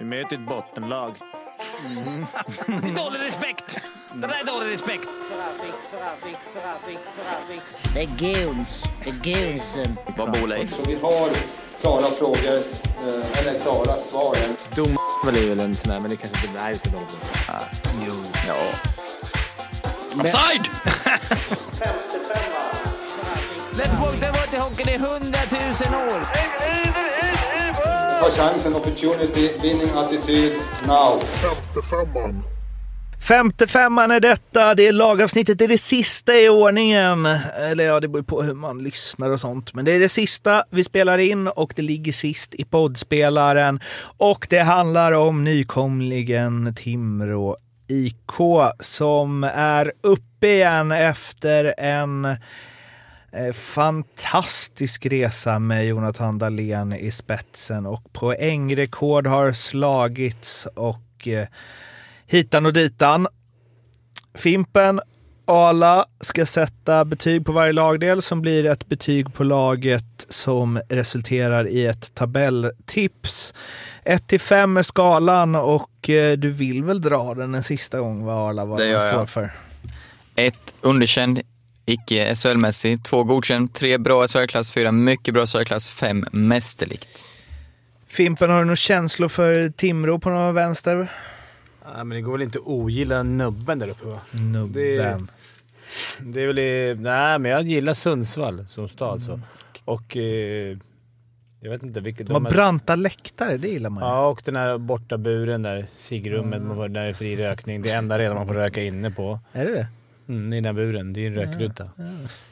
Vi möter ett bottenlag. Det är dålig respekt! Det där är dålig respekt. Det är goons. Det är goonsen. Vad bor Leif? Så vi har klara frågor, eh, eller klara svar. Dom är väl en sån där, men det kanske inte... Nej, vi ska dom. Jo. Ja. Offside! Let's walk the water hockey i hundratusen år. Ta chansen, opportunity, winning attityd, now. Femte femman är detta. Det är lagavsnittet. Det är det sista i ordningen. Eller ja, det beror på hur man lyssnar och sånt. Men det är det sista vi spelar in och det ligger sist i poddspelaren. Och det handlar om nykomlingen Timrå IK som är uppe igen efter en fantastisk resa med Jonathan Dahlén i spetsen och poängrekord har slagits och eh, hitan och ditan. Fimpen, Ala ska sätta betyg på varje lagdel som blir ett betyg på laget som resulterar i ett tabelltips. 1 till 5 är skalan och eh, du vill väl dra den en sista gång vad Arla vad Det står för? Ett underkänd, icke SHL-mässig. Två godkänd, tre bra SHL-klass, fyra mycket bra SHL-klass, fem mästerligt. Fimpen, har du några känslor för Timrå på någon vänster? Ja, men det går väl inte att ogilla nubben där uppe va? Nubben. Det är väl... i- Nej, men jag gillar Sundsvall som stad så. Och... Eh, jag vet inte vilket... De har branta läktare, det gillar man ju. Ja, och den här borta buren där. Cigrummet, man får- där det är fri rökning. Det är enda redan man får röka inne på. Är det det? Mm, I den här buren. Det är en rökruta.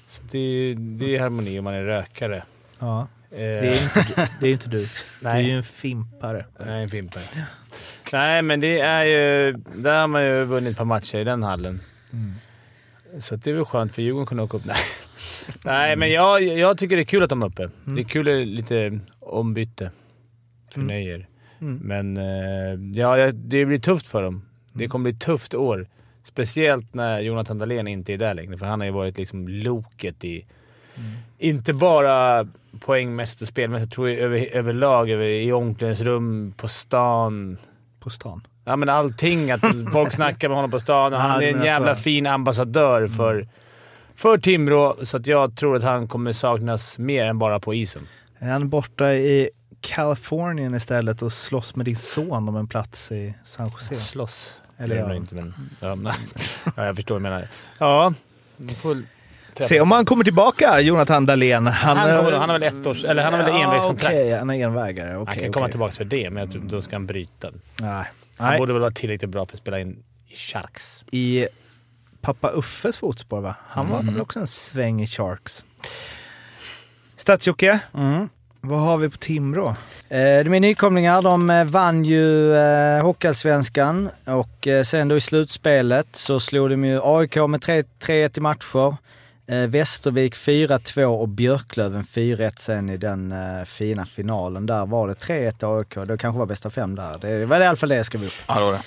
Så det, är, det är harmoni om man är rökare. Ja. Eh, Det är inte du. Det är inte du. Du är Nej. ju en fimpare. Nej, en fimpare. Nej, men det är ju... Där har man ju vunnit ett par matcher i den hallen. Så det är väl skönt för Djurgården kunde åka upp. Nej, Nej men jag, jag tycker det är kul att de är uppe. Det är kul med lite ombyte för Nöjer. Men eh, ja, ja, det blir tufft för dem. Det kommer bli ett tufft år. Speciellt när Jonathan Dahlén inte är där längre, för han har ju varit liksom loket i... Inte bara poängmässigt och spelmässigt, tror jag över, överlag. Över, I omklädningsrum, på stan. På stan. Ja, men allting. Att folk snackar med honom på stan och han är en jävla fin ambassadör för, för Timrå. Så att jag tror att han kommer saknas mer än bara på isen. Är han borta i Kalifornien istället och slåss med din son om en plats i San Jose? Slåss. Eller Eller ja. ja. inte, men... Ja, men- ja, jag förstår vad du menar. Ja, träffa- Se om han kommer tillbaka, Jonathan Dahlén. Han, Han, är- kommer, han har väl ett års... Eller han har väl Ja, envägskontrakt. okej, han är envägare. han okej, kan komma okej. tillbaka för det, men jag tror, då ska han bryta. Nej. Han Nej. borde väl vara tillräckligt bra för att spela in i Sharks. I pappa Uffes fotspår va? Han var Mm. väl också en sväng i Sharks. Stadsjocke, Mm. Vad har vi på Timrå? Eh, de är nykomlingar. De vann ju eh, Hockeyallsvenskan och eh, sen då i slutspelet så slog de ju AIK med 3 3-1 i matcher. Eh, Västervik 4-2 och Björklöven 4-1 sen i den eh, fina finalen. Där var det 3-1 AIK. Det kanske var bästa fem där. Det var i alla fall det jag skrev upp. Ja, då det.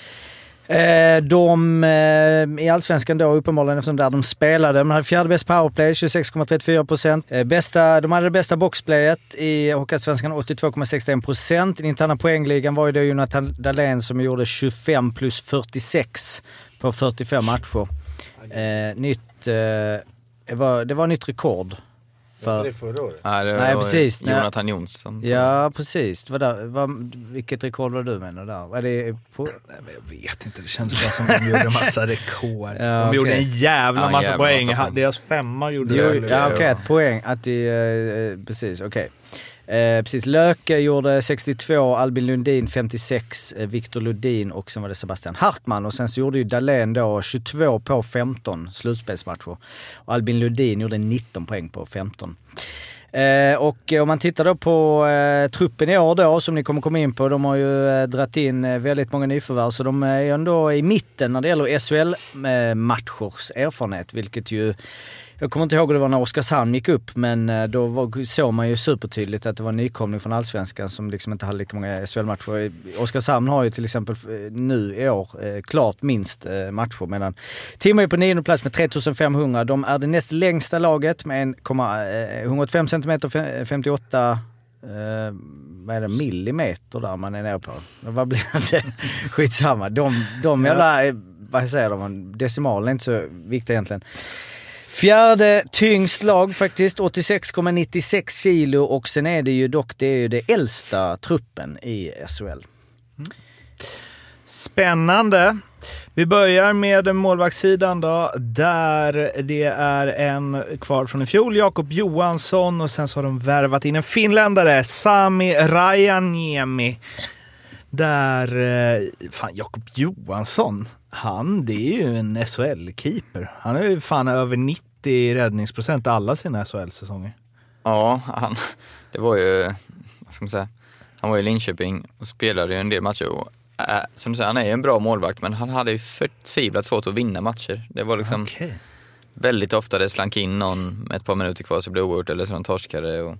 Eh, de eh, i Allsvenskan då uppenbarligen eftersom där de spelade. De hade fjärde bäst powerplay, 26,34 procent. Eh, bästa, de hade det bästa boxplayet i Hockeyallsvenskan, 82,61 procent. I den interna poängligan var ju det Jonathan Dahlén som gjorde 25 plus 46 på 45 matcher. Eh, nytt, eh, det, var, det var nytt rekord. För, förra året? Ja, det Nej, var precis. Nej. Jonathan Jonsson. ja, precis. Vad där, vad, vilket rekord var du menar där? Var det på, Nej, men Jag vet inte, det känns bara som de gjorde en massa rekord. Ja, de okej. gjorde en jävla Ja, massa jävla poäng. massa poäng. Deras femma gjorde Jo, väl- ja, okej, ja. ett poäng. Att de, eh, precis, okej. Eh, precis, Löke gjorde 62, Albin Lundin 56, eh, Viktor Lundin och sen var det Sebastian Hartman. Och sen så gjorde ju Dahlén då 22 på 15 slutspelsmatcher. Och Albin Lundin gjorde 19 poäng på 15. Eh, och om man tittar då på eh, truppen i år då, som ni kommer komma in på, de har ju eh, dratt in eh, väldigt många nyförvärv, så de eh, är ju ändå i mitten när det gäller SHL-matchers eh, erfarenhet, vilket ju jag kommer inte ihåg hur det var när Oskarshamn gick upp, men eh, då var, såg man ju supertydligt att det var en nykomling från Allsvenskan som liksom inte hade lika många SHL-matcher. Oskarshamn har ju till exempel eh, nu i år eh, klart minst eh, matcher, medan Timrå är på nionde plats med 3500. De är det näst längsta laget med 1,185 cm, 58 eh, vad är det, millimeter där man är nere på. Vad blir det? Skitsamma. De, de jävla, eh, vad säger de, decimalen är inte så viktiga egentligen. Fjärde tyngst lag faktiskt, 86,96 kilo och sen är det ju dock det är ju det äldsta truppen i SHL. Spännande. Vi börjar med målvaktssidan då, där det är en kvar från i fjol, Jakob Johansson och sen så har de värvat in en finländare, Sami Rajaniemi. Där, eh, fan Jakob Johansson, han det är ju en SHL-keeper. Han är ju fan över 90 räddningsprocent alla sina SHL-säsonger. Ja, han, det var ju, vad ska man säga, han var i Linköping och spelade ju en del matcher. Och, äh, som du säger, han är ju en bra målvakt men han hade ju förtvivlat svårt att vinna matcher. Det var liksom Okej. väldigt ofta det slank in någon med ett par minuter kvar så blev det oavgjort eller så de torskade. Och,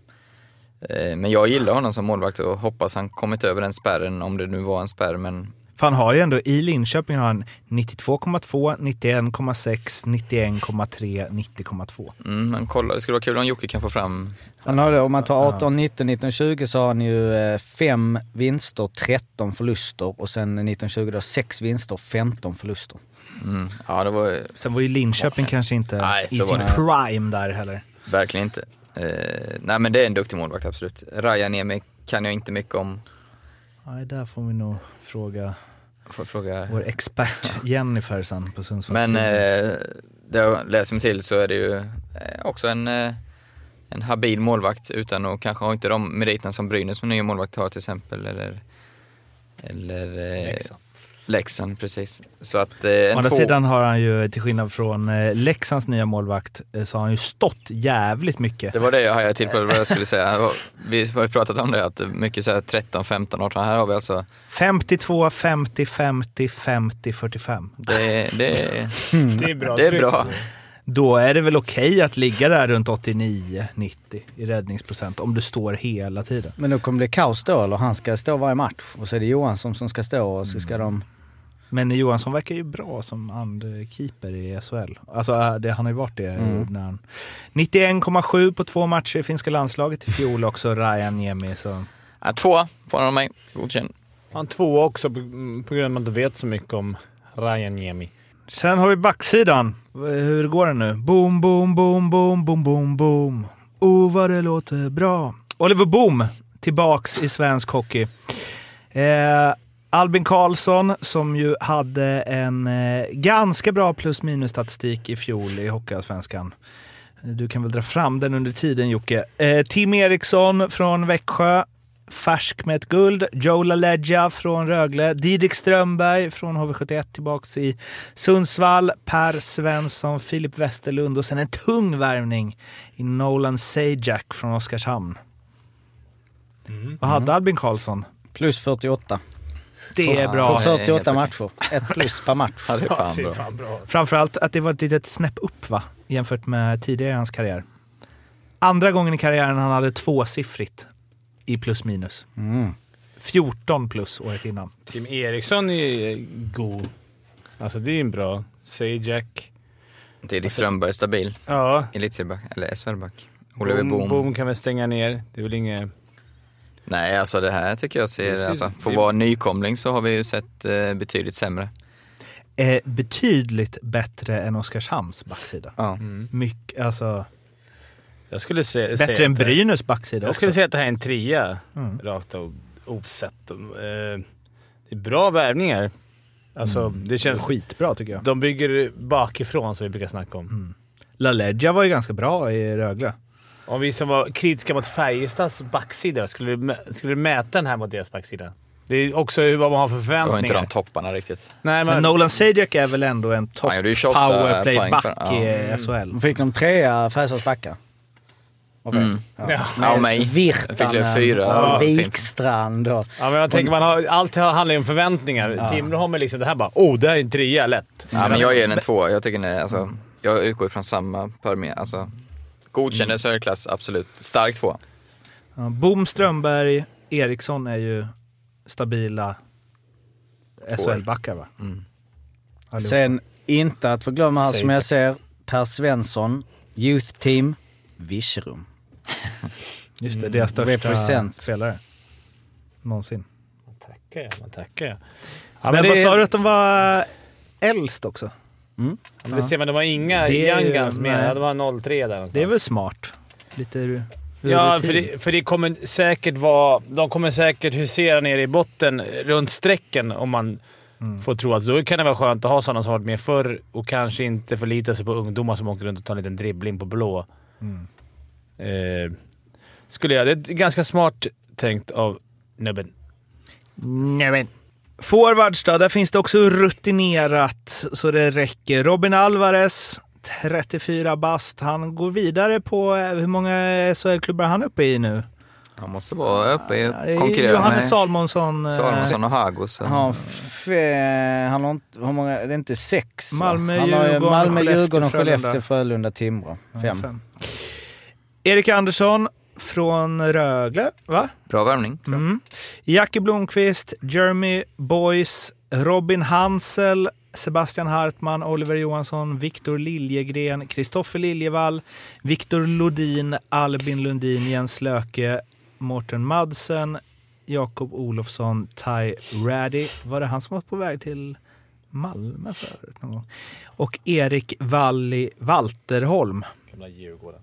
eh, men jag gillar honom som målvakt och hoppas han kommit över den spärren, om det nu var en spärr. Men För han har ju ändå, i Linköping har han 92,2, 91,6, 91,3, 90,2. mm, men kolla, det skulle vara kul om Jocke kan få fram Han har det, om man tar 18, 19, 19, 20 så har han ju 5 vinster, 13 förluster och sen 19, 20 då 6 vinster, 15 förluster. Mm, ja, det var Sen var ju Linköping kanske inte Nej, i sin prime där heller. verkligen inte. Eh, nej men det är en duktig målvakt absolut. Rajaniemi kan jag inte mycket om. Nej, där får vi nog fråga Får fråga. vår expert Jennifer sen på Sundsvalls Men eh, det jag läser mig till så är det ju eh, också en, eh, en habil målvakt utan att kanske ha inte de meriterna som Brynäs som nya målvakt har till exempel. Eller, eller eh, Leksand. Leksand, precis. Så att eh, Å andra två, sidan har han ju, till skillnad från eh, Leksands nya målvakt, eh, så har han ju stått jävligt mycket. det var det jag hajade till på vad jag skulle säga. Vi har ju pratat om det, att mycket så här 13, 15, 18. Här har vi alltså, 52, 50, 50, 50, 45. det, det, Det är bra det är tryck. bra. Då är det väl okej att ligga där runt 89, 90 i räddningsprocent om du står hela tiden. Men då kommer det kaos då, eller han ska stå varje match och så är det Johansson som ska stå och så ska de... Men Johansson verkar ju bra som andkeeper i SHL. Alltså äh, det, han har ju varit det. Mm. När han, 91,7 på två matcher i finska landslaget i fjol också, Ryan Niemi. Så. Ja, två får han av mig, godkänd. Han två också på, på grund av att man inte vet så mycket om Ryan Niemi. Sen har vi backsidan. Hur går det nu? Boom, boom, boom, boom, boom, boom, boom. Oh, vad det låter bra. Oliver Boom tillbaks i svensk hockey. Eh, Albin Karlsson som ju hade en eh, ganska bra plus minus statistik i fjol i Hockeyallsvenskan. Du kan väl dra fram den under tiden Jocke. Eh, Tim Eriksson från Växjö. Färsk med ett guld. Joe LaLeggia från Rögle. Didrik Strömberg från HV71 tillbaks i Sundsvall. Per Svensson, Filip Westerlund och sen en tung värvning i Nolan Sajak från Oskarshamn. Vad hade Albin Karlsson? Plus 48. Det är På bra. för- 48 helt okej. matcher. Ett plus per match. Ja, det är fan det är bra. fan bra. Framförallt att det var ett litet snäpp upp va? Jämfört med tidigare i hans karriär. Andra gången i karriären han hade tvåsiffrigt i plus minus. Mm. 14 plus året innan. Tim Eriksson är god. Alltså det är en bra. Sajak. Didrik Strömberg är stabil. Ja. Elitserieback, eller SHL-back. Oliver Boom, Boom. kan väl stänga ner. Det är väl inget... Nej, alltså det här tycker jag ser, Precis. alltså, för att vara nykomling så har vi ju sett eh, betydligt sämre. Eh, betydligt bättre än Oskarshamns backsida. Ja. Mm. Mycket, alltså, Jag skulle se, säga bättre än att det- Brynäs backsida Jag också. skulle säga att det här är en trea. Mm. Rakt och osett. Eh, Det är bra värvningar. Alltså, Mm. det känns... Skitbra tycker jag. De bygger bakifrån som vi brukar snacka om. Mm. LaLeggia var ju ganska bra i Rögle. Om vi som var kritiska mot Färjestads backsida, skulle du, skulle du mäta den här mot deras backsida? Det är också hur- vad man har för Det var förväntningar. inte de topparna riktigt. Nej, Men men, Nolan Sajak är väl ändå en topp Han gjorde ju 28 poäng powerplay-back för- ja. i SHL. Fick de trea Färjestads backar? Av Mm. Ja. Ja. Ja, mig. Virtanen fyra. och Ja, fint. Wikstrand och... ja, men jag tänker man har, allt handlar ju om förväntningar. Timrå har man liksom det här bara “Oh, det här är en trea, lätt”. Ja, men jag ger den en två. Jag tycker är, alltså, jag utgår från samma parameter. Alltså, godkänd Mm. SHL-klass, absolut. Stark två. Ja, Boom, Strömberg, Eriksson är ju stabila SHL-backar va? Mm. Allihopa. Sen inte att förglömma här som jag ser, Per Svensson, Youth Team, Virserum. Just det, deras största Represent. spelare. Någonsin. Man tackar jag, man tackar jag. Ja, men det, vad sa du att de var äldst också? Mm. Ja, men det ser man, de har inga Det young guns med. Ja, har 03 där någonstans. Det är väl smart? Lite Ja, för det, för det kommer säkert vara... De kommer säkert husera nere i botten runt strecken om man Mm. får tro att då kan det vara skönt att ha sådana som varit med förr och kanske inte förlita sig på ungdomar som åker runt och tar en liten dribbling på blå. Mm. Eh, skulle jag... Det är ganska smart tänkt av nubben. Forwards då, där finns det också rutinerat så det räcker. Robin Alvarez, 34 bast. Han går vidare på, eh, hur många SHL-klubbar är han uppe i nu? Han måste vara uppe är konkurrera Johannes med Salmonsson. eh, Salomonsson och Hagos. Han fe, han har inte, hur många, det är inte sex? Malmö, han har ju Djurgården, Malmö, Djurgården. Skellefteå, Frölunda, Timrå. Fem. fem. Erik Andersson från Rögle, va? Bra värvning. Mm. Jackie Blomqvist, Jeremy Boys, Robin Hansel, Sebastian Hartman, Oliver Johansson, Viktor Liljegren, Kristoffer Liljevall, Viktor Lodin, Albin Lundin, Jens Löke, Mårten Madsen, Jakob Olofsson, Ty Raddy. Var det han som var på väg till Malmö förut någon gång? Och Erik Walli Walterholm. Gamla Djurgården.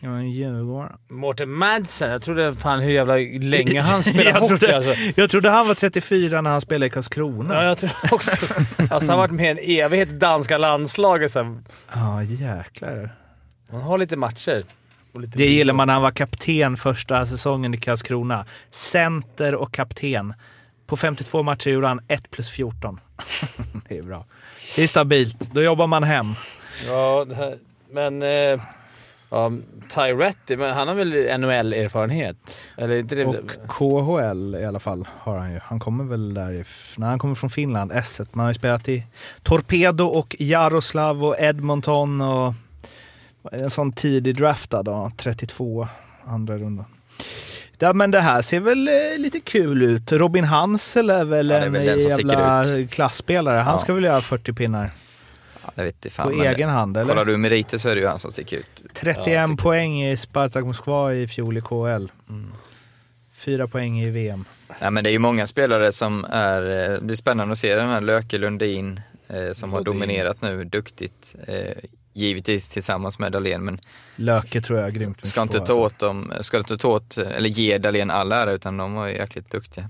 Ja, en Djurgården. Mårten Madsen. Jag trodde fan hur jävla länge han spelade Jag hockey trodde- alltså. Jag trodde han var 34 när han spelade i Karlskrona. Ja, jag tror också. Alltså, han har varit med en evighet i danska landslaget. Ja, jäklar. Han har lite matcher. Lite Det gillar man när han var kapten första säsongen i Karlskrona. Center och kapten. På 52 matcher gjorde han 1 plus 14. det är bra. Det är stabilt. Då jobbar man hem. Ja, här, men... Eh, ja, Tyretti, men han har väl NHL-erfarenhet? Eller inte det? Och KHL i alla fall har han ju. Han kommer väl därifrån. Nej, han kommer från Finland, S1. Man har ju spelat i Torpedo och Jaroslav och Edmonton och en sån tidig draftad då, 32 andra rundan. Ja, men det här ser väl eh, lite kul ut. Robin Hansel är väl Ja, det är en väl den som sticker jävla ut. klassspelare. Han Ja. ska väl göra 40 pinnar Ja, vet på fan. men egen hand, eller? Kollar du meriter så är det ju han som sticker ut. 31 Ja, tycker poäng i Spartak Moskva i fjol i KHL. Mm. Fyra poäng i VM. Ja, men det är ju många spelare som är, eh, det blir spännande att se den här Löke Lundin eh, som har Lundin. dominerat nu duktigt. Eh, givetvis tillsammans med Dahlén men Löke tror jag är grymt ska inte på, ta alltså. åt dem, ska inte ta åt, eller ge Dahlén all ära utan de var ju jäkligt duktiga.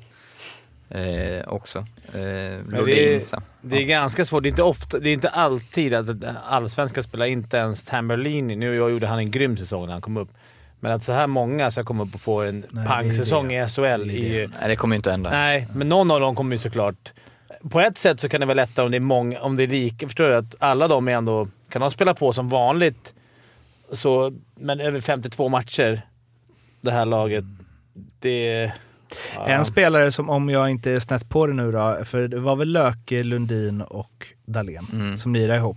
Eh, också. Eh, det Lodin är- så. Det är ganska svårt. Det är inte, ofta, det är inte alltid att allsvenska spelar inte ens Tamberlini. Nu gjorde han en grym säsong när han kom upp. Men att så här många ska komma upp och få en pangsäsong det i SHL. Det är är ju- Nej det kommer ju inte hända. Nej, men någon av dem kommer ju såklart... På ett sätt så kan det vara lättare om det är många, om det är lika. Förstår du? Att alla de är ändå... Kan de spela på som vanligt, så, men över 52 matcher, det här laget, det... Ja. En spelare som, om jag inte är snett på det nu då, för det var väl Löke, Lundin och Dahlén Mm. som lirade ihop.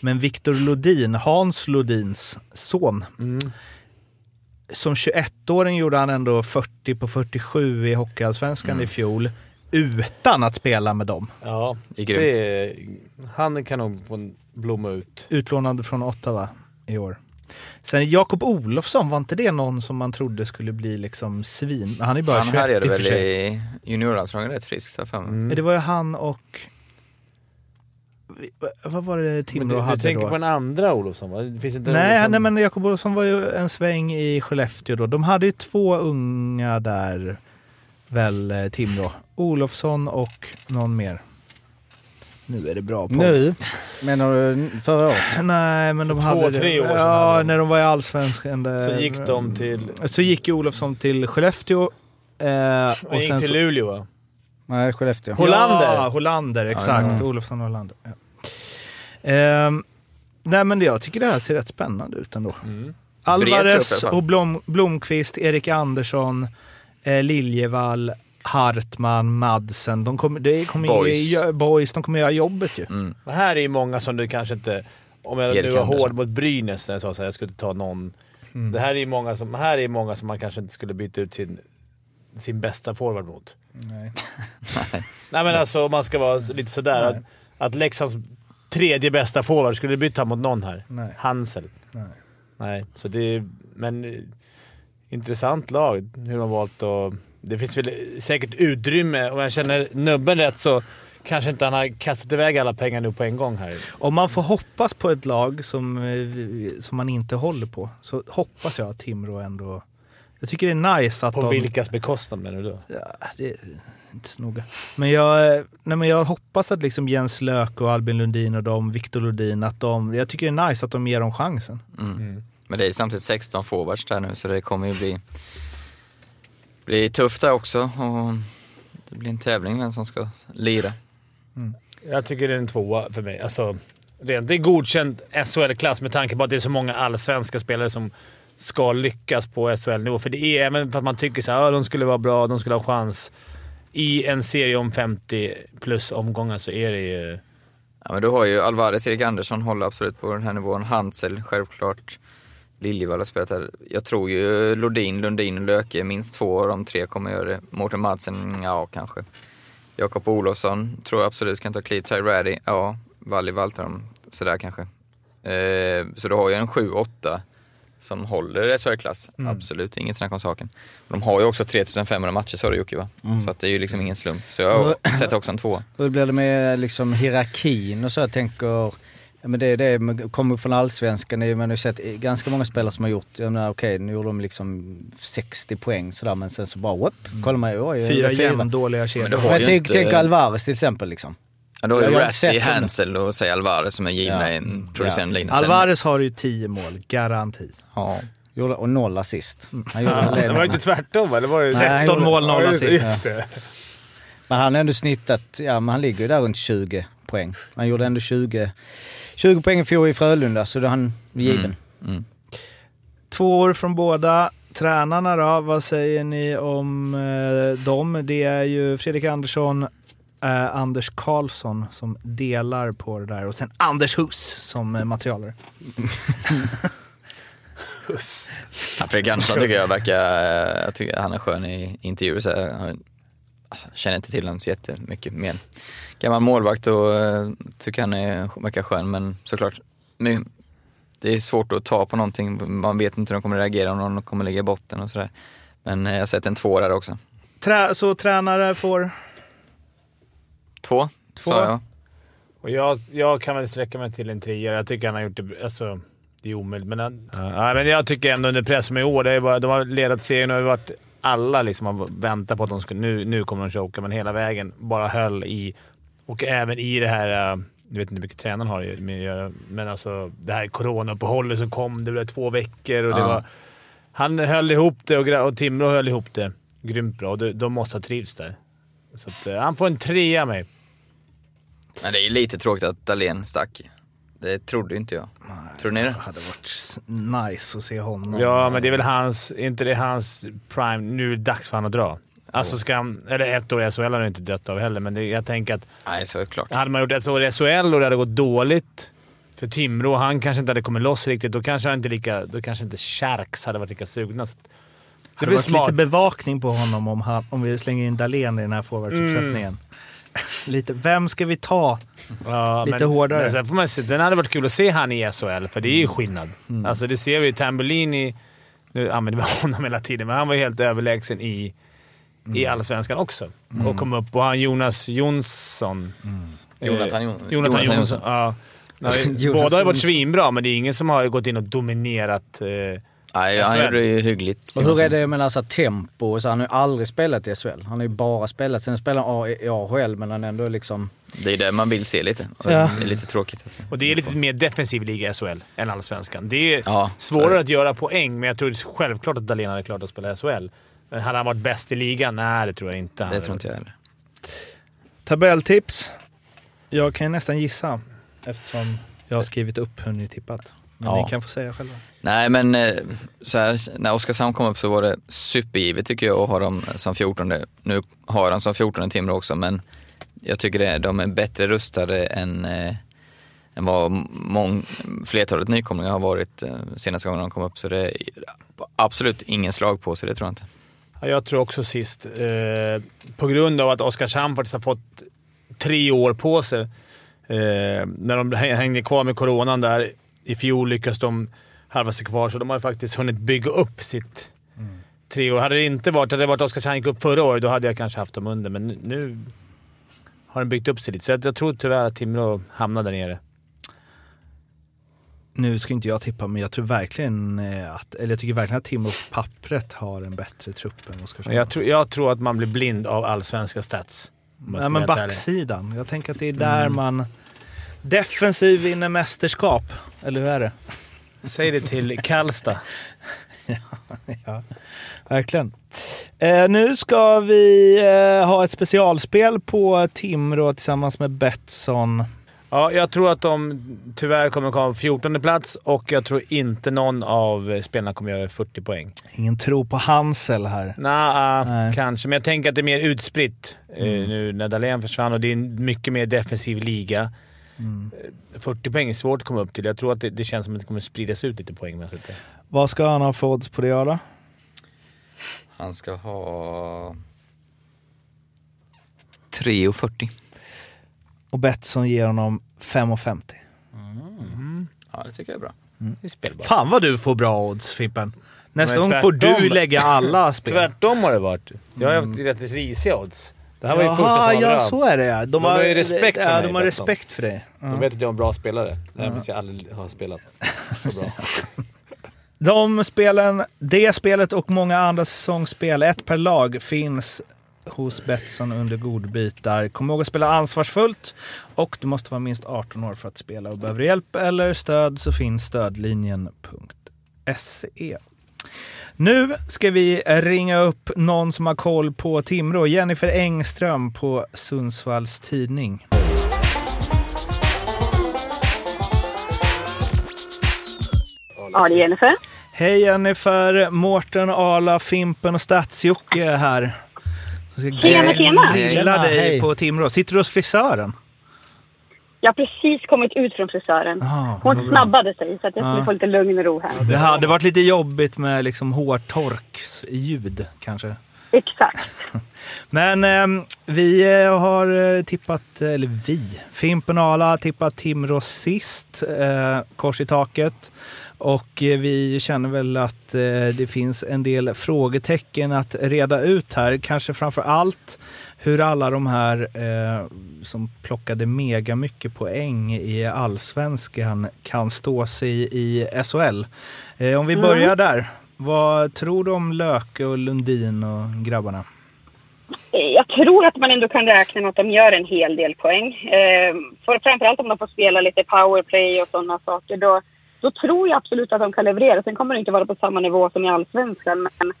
Men Viktor Lodin, Hans Lodins son, Mm. som 21-åring gjorde han ändå 40 på 47 i Hockeyallsvenskan Mm. i fjol, utan att spela med dem. Ja, Det är det, han kan nog blomma ut. Utlånad från Ottawa i år. Sen Jakob Olofsson, var inte det någon som man trodde skulle bli liksom svin? Han är bara Han 21 i härjade och för väl sig. i juniorlandslaget rätt friskt har. Mm. Det var ju han och... Vad var det Timrå du, du hade tänker då? på den andra Olofsson va? Det finns inte Nej, Olofsson- nej, men Jakob Olofsson var ju en sväng i Skellefteå då. De hade ju två unga där, väl, eh, Timrå. Olofsson och någon mer. Nu är det bra podd. Nu? Menar du förra året? Nej, men de För hade... två, tre år sedan Ja, när de var i Allsvenskan. där- Så gick de till... Så gick ju Olofsson till Skellefteå. Eh, Och gick till så- Luleå va? Nej, Skellefteå. Hollander. Ja, Hollander, exakt. det. Olofsson och Hollander. Ja. Ehm, nej, men jag tycker det här ser rätt spännande ut ändå. Mm. Alvarez och Blom, Blomqvist, Erik Andersson, eh, Liljevall, Hartman, Madsen. De kommer, det kommer Boys. Ge, boys. De kommer göra jobbet ju. Mm. Men här är ju många som du kanske inte... Om jag nu var hård mot Brynäs när jag sa att jag skulle ta någon. Mm. Det här är ju många som, här är många som man kanske inte skulle byta ut sin, sin bästa forward mot. Nej. Nej men alltså om man ska vara lite sådär. Att, att Leksands tredje bästa forward, skulle du byta mot någon här? Nej. Hansel? Nej. Nej, så det är... Men... eh, intressant lag. Hur de valt att... Det finns väl säkert utrymme. Om jag känner nubben rätt så kanske inte han har kastat iväg alla pengar nu på en gång här. Om man får hoppas på ett lag som, eh, som man inte håller på så hoppas jag att Timrå ändå... Jag tycker det är nice att På de... vilkas bekostnad menar du då? Ja, det är inte så noga. Men jag, nej, men jag hoppas att liksom Jens Lök och Albin Lundin och de, Viktor Lundin, att de... Jag tycker det är nice att de ger dem chansen. Mm. Men det är samtidigt 16 forwards där nu så det kommer ju bli, bli tufft där också. Och det blir en tävling vem som ska lira. Jag tycker det är en tvåa för mig. Alltså, det är godkänd SHL-klass med tanke på att det är så många allsvenska spelare som ska lyckas på SHL-nivå. För det är, även för att man tycker att de skulle vara bra, de skulle ha chans. I en serie om 50 plus omgångar så är det ju... Ja, men du har ju Alvarez, Erik Andersson håller absolut på den här nivån. Hansel självklart. Liljevall har spelat här. Jag tror ju Lodin, Lundin och Löke, minst två av de tre kommer göra det. Mårten Madsen, ja kanske. Jakob Olofsson tror jag absolut kan ta kliv. Ty Raddy, ja. Valli Valtaram, sådär kanske. Eh, så du har ju en 7-8 som håller SHL-klass. Absolut, inget snack om saken. De har ju också 3500 matcher sa du Jocke va? Så att det är ju liksom ingen slump. Så jag sätter också en två. Hur blir det med liksom hierarkin och så? Jag tänker, men det är det, kommer upp från allsvenskan, det är- man har sett ganska många spelare som har gjort, jag menar, okej nu gjorde de liksom 60 poäng sådär men sen så bara whoop, kollar man ju, oj, Fyra jämndåliga Men kedjor. Men tänker, inte... tänker Alvarez till exempel liksom. Ja, då sett Ratty, dem. Hansel och säg Alvarez som är givna Ja. i en producerande linje. Sen- Alvarez har ju tio mål, garanti. Ja. Gjorde, och noll assist. Han gjorde Ja, det det var inte tvärtom va? Det var han 13 gjorde- mål, noll Ja, assist. Just det. Men han har ändå snittat, ja men han ligger ju där runt 20 poäng. Han gjorde ändå 20, 20 poäng i fjol i Frölunda så då är han given. Mm. Två år från båda. Tränarna då, vad säger ni om eh, dem? Det är ju Fredrik Andersson, eh, Anders Karlsson som delar på det där och sen Anders Huss som eh, materialare. Ja, Fredrik Andersson tycker jag verkar, eh, jag tycker han är skön i intervjuer. Så jag har- alltså, känner inte till honom så jättemycket mer. Gammal målvakt och eh, tycker han är, verkar skön men såklart, my- det är svårt att ta på någonting. Man vet inte hur de kommer reagera, om någon kommer ligga i botten och sådär. Men eh, jag har sett en två där också. Trä, så tränare får... Två, Två. sa jag. Och jag, jag kan väl sträcka mig till en trea. Jag tycker han har gjort det... Alltså, det är omöjligt, men, han, ja, men jag tycker ändå under press med i år. Det är bara, de har ledat serien och har varit... Alla liksom har väntat på att de skulle... Nu, nu kommer de choka, men hela vägen bara höll i... Och även i det här... äh, Jag vet inte hur mycket tränaren har med att göra, men alltså det här coronauppehållet som kom. Det blev två veckor och det Ja. var... Han höll ihop det och, och Timrå höll ihop det grymt bra. och De, de måste ha trivts där. Så att, eh, han får en trea av mig. Men det är lite tråkigt att Dahlén stack. Det trodde inte jag. Tror ni det? Det hade varit nice att se honom. Ja, men det är väl hans... inte det hans prime? Nu är det dags för honom att dra. Alltså ska han... Eller ett år i SHL har han inte dött av heller, men det, jag tänker att Nej, så är det klart. hade man gjort ett år i SHL och det hade gått dåligt för Timrå och han kanske inte hade kommit loss riktigt, då kanske, han inte lika, då kanske inte Sharks hade varit lika sugna. Det hade blir varit smart. lite bevakning på honom om, han, om vi slänger in Dahlén i den här forwardsuppsättningen. Lite, vem ska vi ta? Ja, Lite men, hårdare. Men sen får man se, den hade varit kul att se han i SHL, för det är ju skillnad. Alltså det ser vi ju. Tambellini, nu använder vi honom hela tiden, men han var ju helt överlägsen i, i Allsvenskan också. Och kom upp. Och han Jonas Jonsson. Eh, Jonathan Jon- Jonathan Jonathan Jonsson. Jonsson. Ja. Båda har varit svinbra, men det är ingen som har gått in och dominerat. Eh, Nej, han gjorde det ju hyggligt. Och hur är det med alltså, tempo? och Så han har ju aldrig spelat i SHL. Han har ju bara spelat, sen spelar han i AHL men han är ändå liksom... Det är det man vill se lite. Ja. Det är lite tråkigt. Alltså. och det är lite mer defensiv liga i SHL än Allsvenskan. Det är Ja, är svårare det. att göra poäng, men jag tror självklart att Dahlén hade klart att spela SHL. Men hade han varit bäst i ligan? Nej, det tror jag inte. Det tror inte jag heller. Tabelltips. Jag kan ju nästan gissa eftersom jag har skrivit upp hur ni tippat. Men Ja. ni kan få säga själva. Nej men eh, så här, när Oskarshamn kom upp så var det supergivet tycker jag att ha dem som 14. Nu har de som 14 Timrå också men jag tycker det, de är bättre rustade än, eh, än vad mång, flertalet nykomlingar har varit eh, senaste gången de kom upp. Så det är absolut ingen slag på sig, det tror jag inte. Ja, jag tror också sist. Eh, på grund av att Oskarshamn faktiskt har fått tre år på sig. Eh, när de hä- hängde kvar med coronan där. I fjol lyckades de halva sig kvar, så de har faktiskt hunnit bygga upp sitt, tre år. Hade det inte varit, hade det varit Oskarshamn upp förra året, då hade jag kanske haft dem under. Men nu- har den byggt upp sig lite. Så jag, jag tror tyvärr att Timrå hamnar där nere. Nu ska inte jag tippa, men jag tror verkligen eh, att, eller jag tycker verkligen att Timrå på pappret har en bättre trupp än Oskarshamn. Jag, tror, jag tror att man blir blind av allsvenska stats. ska men backsidan. Jag tänker att det är där man... Defensiv vinner mästerskap. Eller hur är det? Säg det till Karlstad. Ja, verkligen. Eh, nu ska vi eh, ha ett specialspel på Timrå tillsammans med Betsson. Ja, jag tror att de tyvärr kommer komma på 14 plats och jag tror inte någon av spelarna kommer göra 40 poäng. Ingen tro på Hansel här. Nah, Nej. kanske, men jag tänker att det är mer utspritt eh, nu när Dahlén försvann och det är en mycket mer defensiv liga. Eh, 40 poäng är svårt att komma upp till. Jag tror att det, det känns som att det kommer spridas ut lite poängmässigt. Vad ska han ha för odds på det då? Han ska ha 3,40. Och Betsson ger honom 5,50. Ja, det tycker jag är bra. Det är spelbart. Fan vad du får bra odds Fimpen. Nästa gång får du lägga alla spel. Tvärtom har det varit. Jag har haft rätt risiga odds. Det här var ju första Jaha, var ja bra. så är det ja. De har ju respekt för ja, mig, De har respekt för dig. Ja. De vet att jag är en bra spelare. Även fast jag aldrig har spelat så bra. De spelen, det spelet och många andra säsongsspel, ett per lag, finns hos Betsson under godbitar. Kom ihåg att spela ansvarsfullt och du måste vara minst 18 år för att spela. Och behöver du hjälp eller stöd så finns stödlinjen.se. Nu ska vi ringa upp någon som har koll på Timrå. Jennifer Engström på Sundsvalls Tidning. Ja, det är Jennifer. Hej Jennifer, Mårten, Arla, Fimpen och Stats-Jocke är här. Tjena, tjena. Tjena, dig hej. på Timrå. Sitter du hos frisören? Jag har precis kommit ut från frisören. Ah, vad Hon snabbade sig så att jag skulle få lite lugn och ro här. Det hade varit lite jobbigt med liksom hårtorksljud kanske. Exakt. Men ehm, vi eh, har eh, tippat, eller vi, Fimpen och Arla har tippat Timrå sist, eh, kors i taket. Och eh, vi känner väl att eh, det finns en del frågetecken att reda ut här. Kanske framför allt hur alla de här eh, som plockade mega mycket poäng i allsvenskan kan stå sig i SHL. Eh, om vi börjar där. Vad tror du om Löke och Lundin och grabbarna? Jag tror att man ändå kan räkna med att de gör en hel del poäng. Eh, för framförallt om de får spela lite powerplay och sådana saker. Då, då tror jag absolut att de kan leverera. Sen kommer det inte vara på samma nivå som i allsvenskan. Men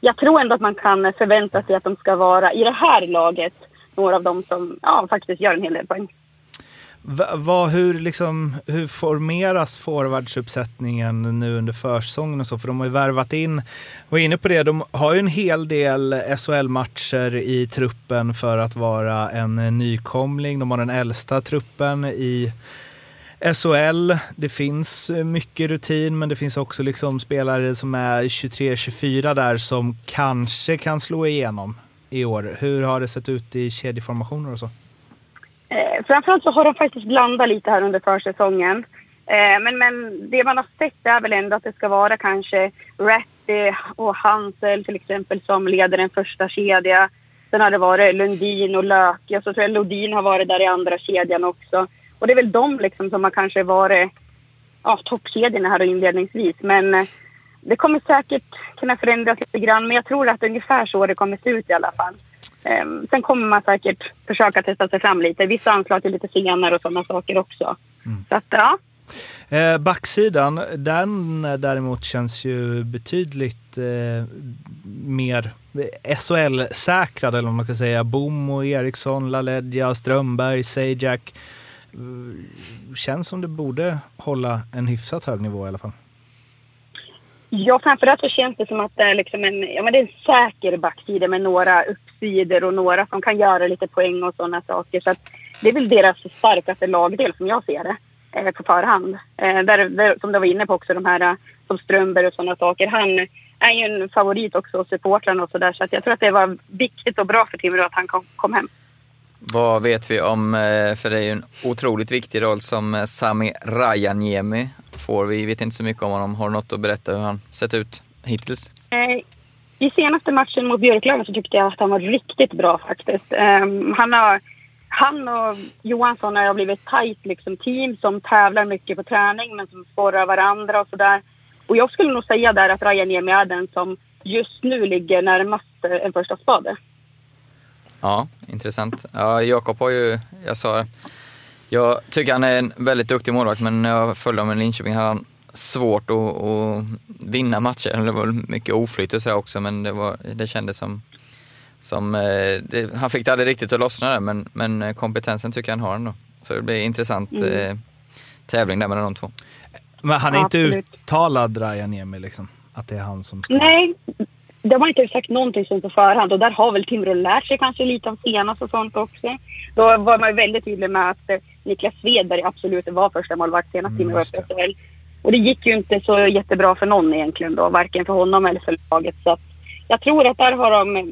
jag tror ändå att man kan förvänta sig att de ska vara, i det här laget, några av dem som ja, faktiskt gör en hel del poäng. Va, vad- hur, liksom, hur formeras forwardsuppsättningen nu under försäsongen och så? För de har ju värvat in, var inne på det, de har ju en hel del SHL-matcher i truppen för att vara en nykomling. De har den äldsta truppen i SHL. Det finns eh, mycket rutin, men det finns också liksom spelare som är 23-24 där som kanske kan slå igenom i år. Hur har det sett ut i kedjeformationer och så? Eh, framförallt så har de faktiskt blandat lite här under försäsongen. Eh, men, men det man har sett är väl ändå att det ska vara kanske Ratti och Hansel till exempel som leder en första kedja. Sen har det varit Lundin och Löke jag så tror jag Lodin har varit där i andra kedjan också. Och det är väl de liksom som har kanske varit ja, toppkedjorna här inledningsvis. Men eh, det kommer säkert kunna förändras lite grann. Men jag tror att ungefär så det kommer se ut i alla fall. Ehm, sen kommer man säkert försöka testa sig fram lite. Vissa anslag till lite senare och sådana saker också. Så att ja, Eh, backsidan, den eh, däremot känns ju betydligt eh, mer SHL-säkrad eller vad man ska säga. Boom och Eriksson, LaLeggia, Strömberg, Sajak. Känns som det borde hålla en hyfsat hög nivå i alla fall. ja framförallt så känns det som att det är, liksom en, ja, men det är en säker backsida med några uppsidor och några som kan göra lite poäng och sådana saker. Så att det är väl deras starkaste lagdel som jag ser det eh, på förhand. Eh, där, där, som du var inne på också, de här eh, som Strömberg och sådana saker. Han är ju en favorit också hos supportrarna och sådär. Så att jag tror att det var viktigt och bra för Timrå att han kom, kom hem. Vad vet vi om, eh, för det är ju en otroligt viktig roll som eh, Sami Rajaniemi får. Vi vet inte så mycket om honom. Har du något att berätta hur han sett ut hittills? Eh, I senaste matchen mot Björklöven så tyckte jag att han var riktigt bra faktiskt. Ehm, han, har, han och Johansson har blivit ett tajt liksom, team som tävlar mycket på träning men som sporrar varandra och sådär. Och jag skulle nog säga där att Rajaniemi är den som just nu ligger närmast en första spade. Ja, intressant. Ja, Jakob har ju, jag sa jag tycker han är en väldigt duktig målvakt men när jag följde honom i Linköping hade han svårt att, att vinna matcher. Det var mycket oflyt och så också men det, var, det kändes som, som eh, det, han fick det aldrig riktigt att lossna där men, men kompetensen tycker jag han har ändå. Så det blir intressant Mm. eh, tävling där mellan de två. Men han är Ja, inte absolut. uttalad Rajan Niemi liksom? Att det är han som ska... Nej, de har inte sagt någonting på förhand och där har väl Timrå lärt sig kanske lite av senast och sånt också. Då var man väldigt tydlig med att eh, Niklas Svedberg absolut var första målvakt senast Mm, Timrå var uppe. Och det gick ju inte så jättebra för någon egentligen då, varken för honom eller för laget. Så jag tror att där har de eh,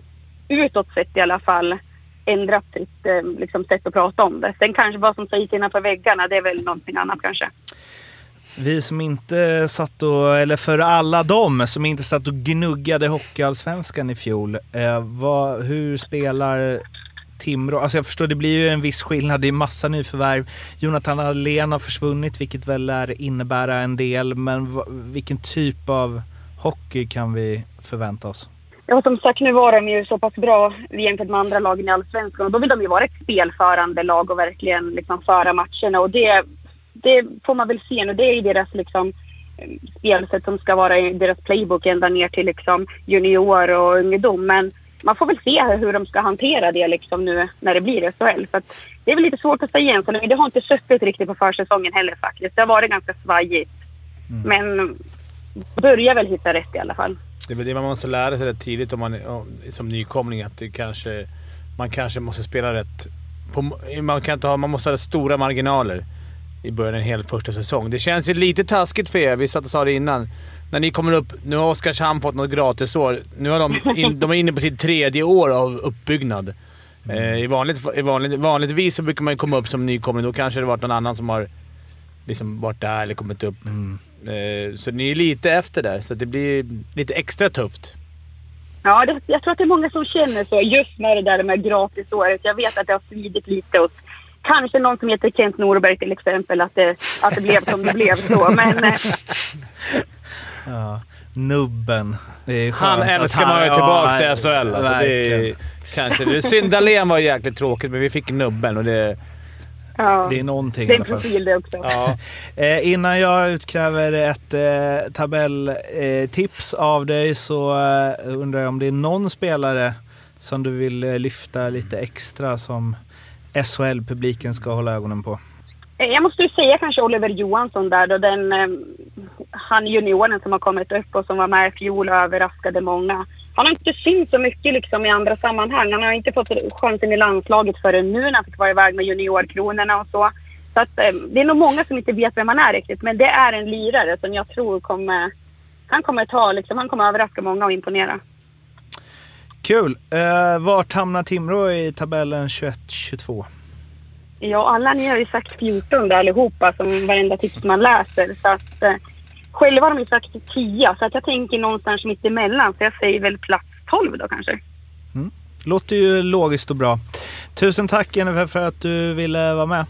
utåt sett i alla fall ändrat sitt eh, liksom, sätt att prata om det. Sen kanske vad som sägs innanför väggarna, det är väl någonting annat kanske. Vi som inte satt och, eller för alla de som inte satt och gnuggade Hockeyallsvenskan i fjol. Eh, vad, hur spelar Timrå? Alltså jag förstår, det blir ju en viss skillnad. Det är massa nyförvärv. Jonathan Allén har försvunnit, vilket väl lär innebära en del. Men v- vilken typ av hockey kan vi förvänta oss? Ja, som sagt, nu var de ju så pass bra jämfört med andra lagen i Allsvenskan. Och då vill de ju vara ett spelförande lag och verkligen liksom föra matcherna. Och det, det får man väl se nu. Det är deras liksom, eh, spelsätt som ska vara i deras playbook ända ner till liksom, junior och ungdom. Men man får väl se hur de ska hantera det liksom nu när det blir SHL. För att det är väl lite svårt att säga än så länge. Det har inte suttit riktigt på försäsongen heller faktiskt. Det har varit ganska svajigt. Men börjar väl hitta rätt i alla fall. Det är väl det man måste lära sig rätt tidigt om man, om, som nykomling. Att det kanske, man kanske måste spela rätt. På, man, kan inte ha, man måste ha stora marginaler i början av en hel första säsong. Det känns ju lite taskigt för er. Vi satt och sa det innan. När ni kommer upp... Nu har Oskarshamn fått något gratisår. Nu har de, in, de är inne på sitt tredje år av uppbyggnad. Eh, i vanligt, i vanligt, vanligtvis så brukar man ju komma upp som nykomling. Då kanske det varit någon annan som har liksom varit där eller kommit upp. Eh, så ni är lite efter där, så det blir lite extra tufft. Ja, det, jag tror att det är många som känner så just med det där med gratisåret. Jag vet att det har svidit lite hos kanske någon som heter Kent Norberg till exempel, att det, att det blev som det blev så. Men eh, Ja, nubben. Han älskar man ju tillbaka ja, till SHL. Alltså, det är, kanske, det synd Dahlén var jäkligt tråkigt, men vi fick nubben och det... ja, Det är någonting det i är en alla fall. profil det också. Ja. Eh, innan jag utkräver ett eh, tabelltips av dig så eh, undrar jag om det är någon spelare som du vill eh, lyfta lite extra som SHL-publiken ska hålla ögonen på. Eh, jag måste ju säga kanske Oliver Johansson där då, den, eh, han junioren som har kommit upp och som var med i fjol och överraskade många. Han har inte synts så mycket liksom i andra sammanhang. Han har inte fått chansen i landslaget förrän nu när han fick vara iväg med juniorkronorna och så. Så att, eh, det är nog många som inte vet vem han är riktigt, men det är en lirare som jag tror kommer... Han kommer ta, liksom, han kommer överraska många och imponera. Kul! Eh, vart hamnar Timrå i tabellen 21-22? Ja, alla ni har ju sagt 14 där allihopa som varenda tips man läser. Så att, eh, själva har de ju sagt 10, så att jag tänker någonstans mitt emellan. Så jag säger väl plats 12 då kanske. Låter ju logiskt och bra. Tusen tack Jennifer för att du ville vara med.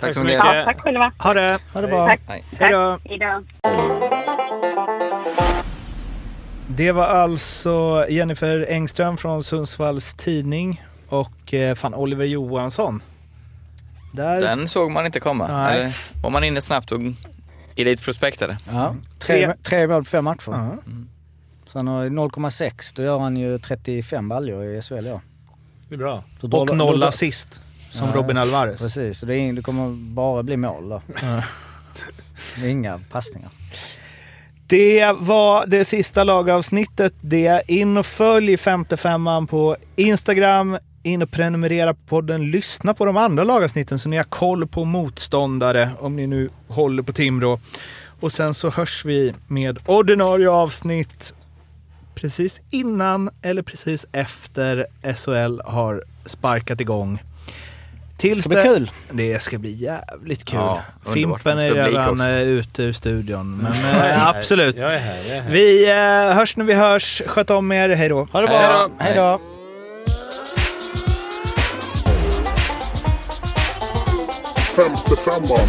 Tack så så mycket. Ja, tack själva. Ha det! Ha det bra. Tack. Hej. Hej då! Det var alltså Jennifer Engström från Sundsvalls Tidning och eh, fan Oliver Johansson. Där, Den såg man inte komma. Nej. Eller var man inne snabbt och elitprospektade? Ja. Tre- Tre, tre mål på fem matcher. Ja. Så han har 0,6. Då gör han ju 35 baljor i SHL ja. Det är bra. Så då- Och noll då- assist, som Ja, Robin Alvarez. Precis, så det, är, det kommer bara bli mål då. Det är inga passningar. Det var det sista lagavsnittet. Det är in och följ 55an på Instagram. In och prenumerera på podden. Lyssna på de andra lagavsnitten så ni har koll på motståndare om ni nu håller på Timrå. Och sen så hörs vi med ordinarie avsnitt precis innan eller precis efter SHL har sparkat igång. Tills ska bli kul. Det ska bli jävligt kul. Ja. Fimpen är redan också. eh, ute ur studion. Men är eh, absolut. Jag är här. Jag är här. Vi eh, hörs när vi hörs. Sköt om er. Hej då. Ha det Hej bra. då. Hej då. Femte femman.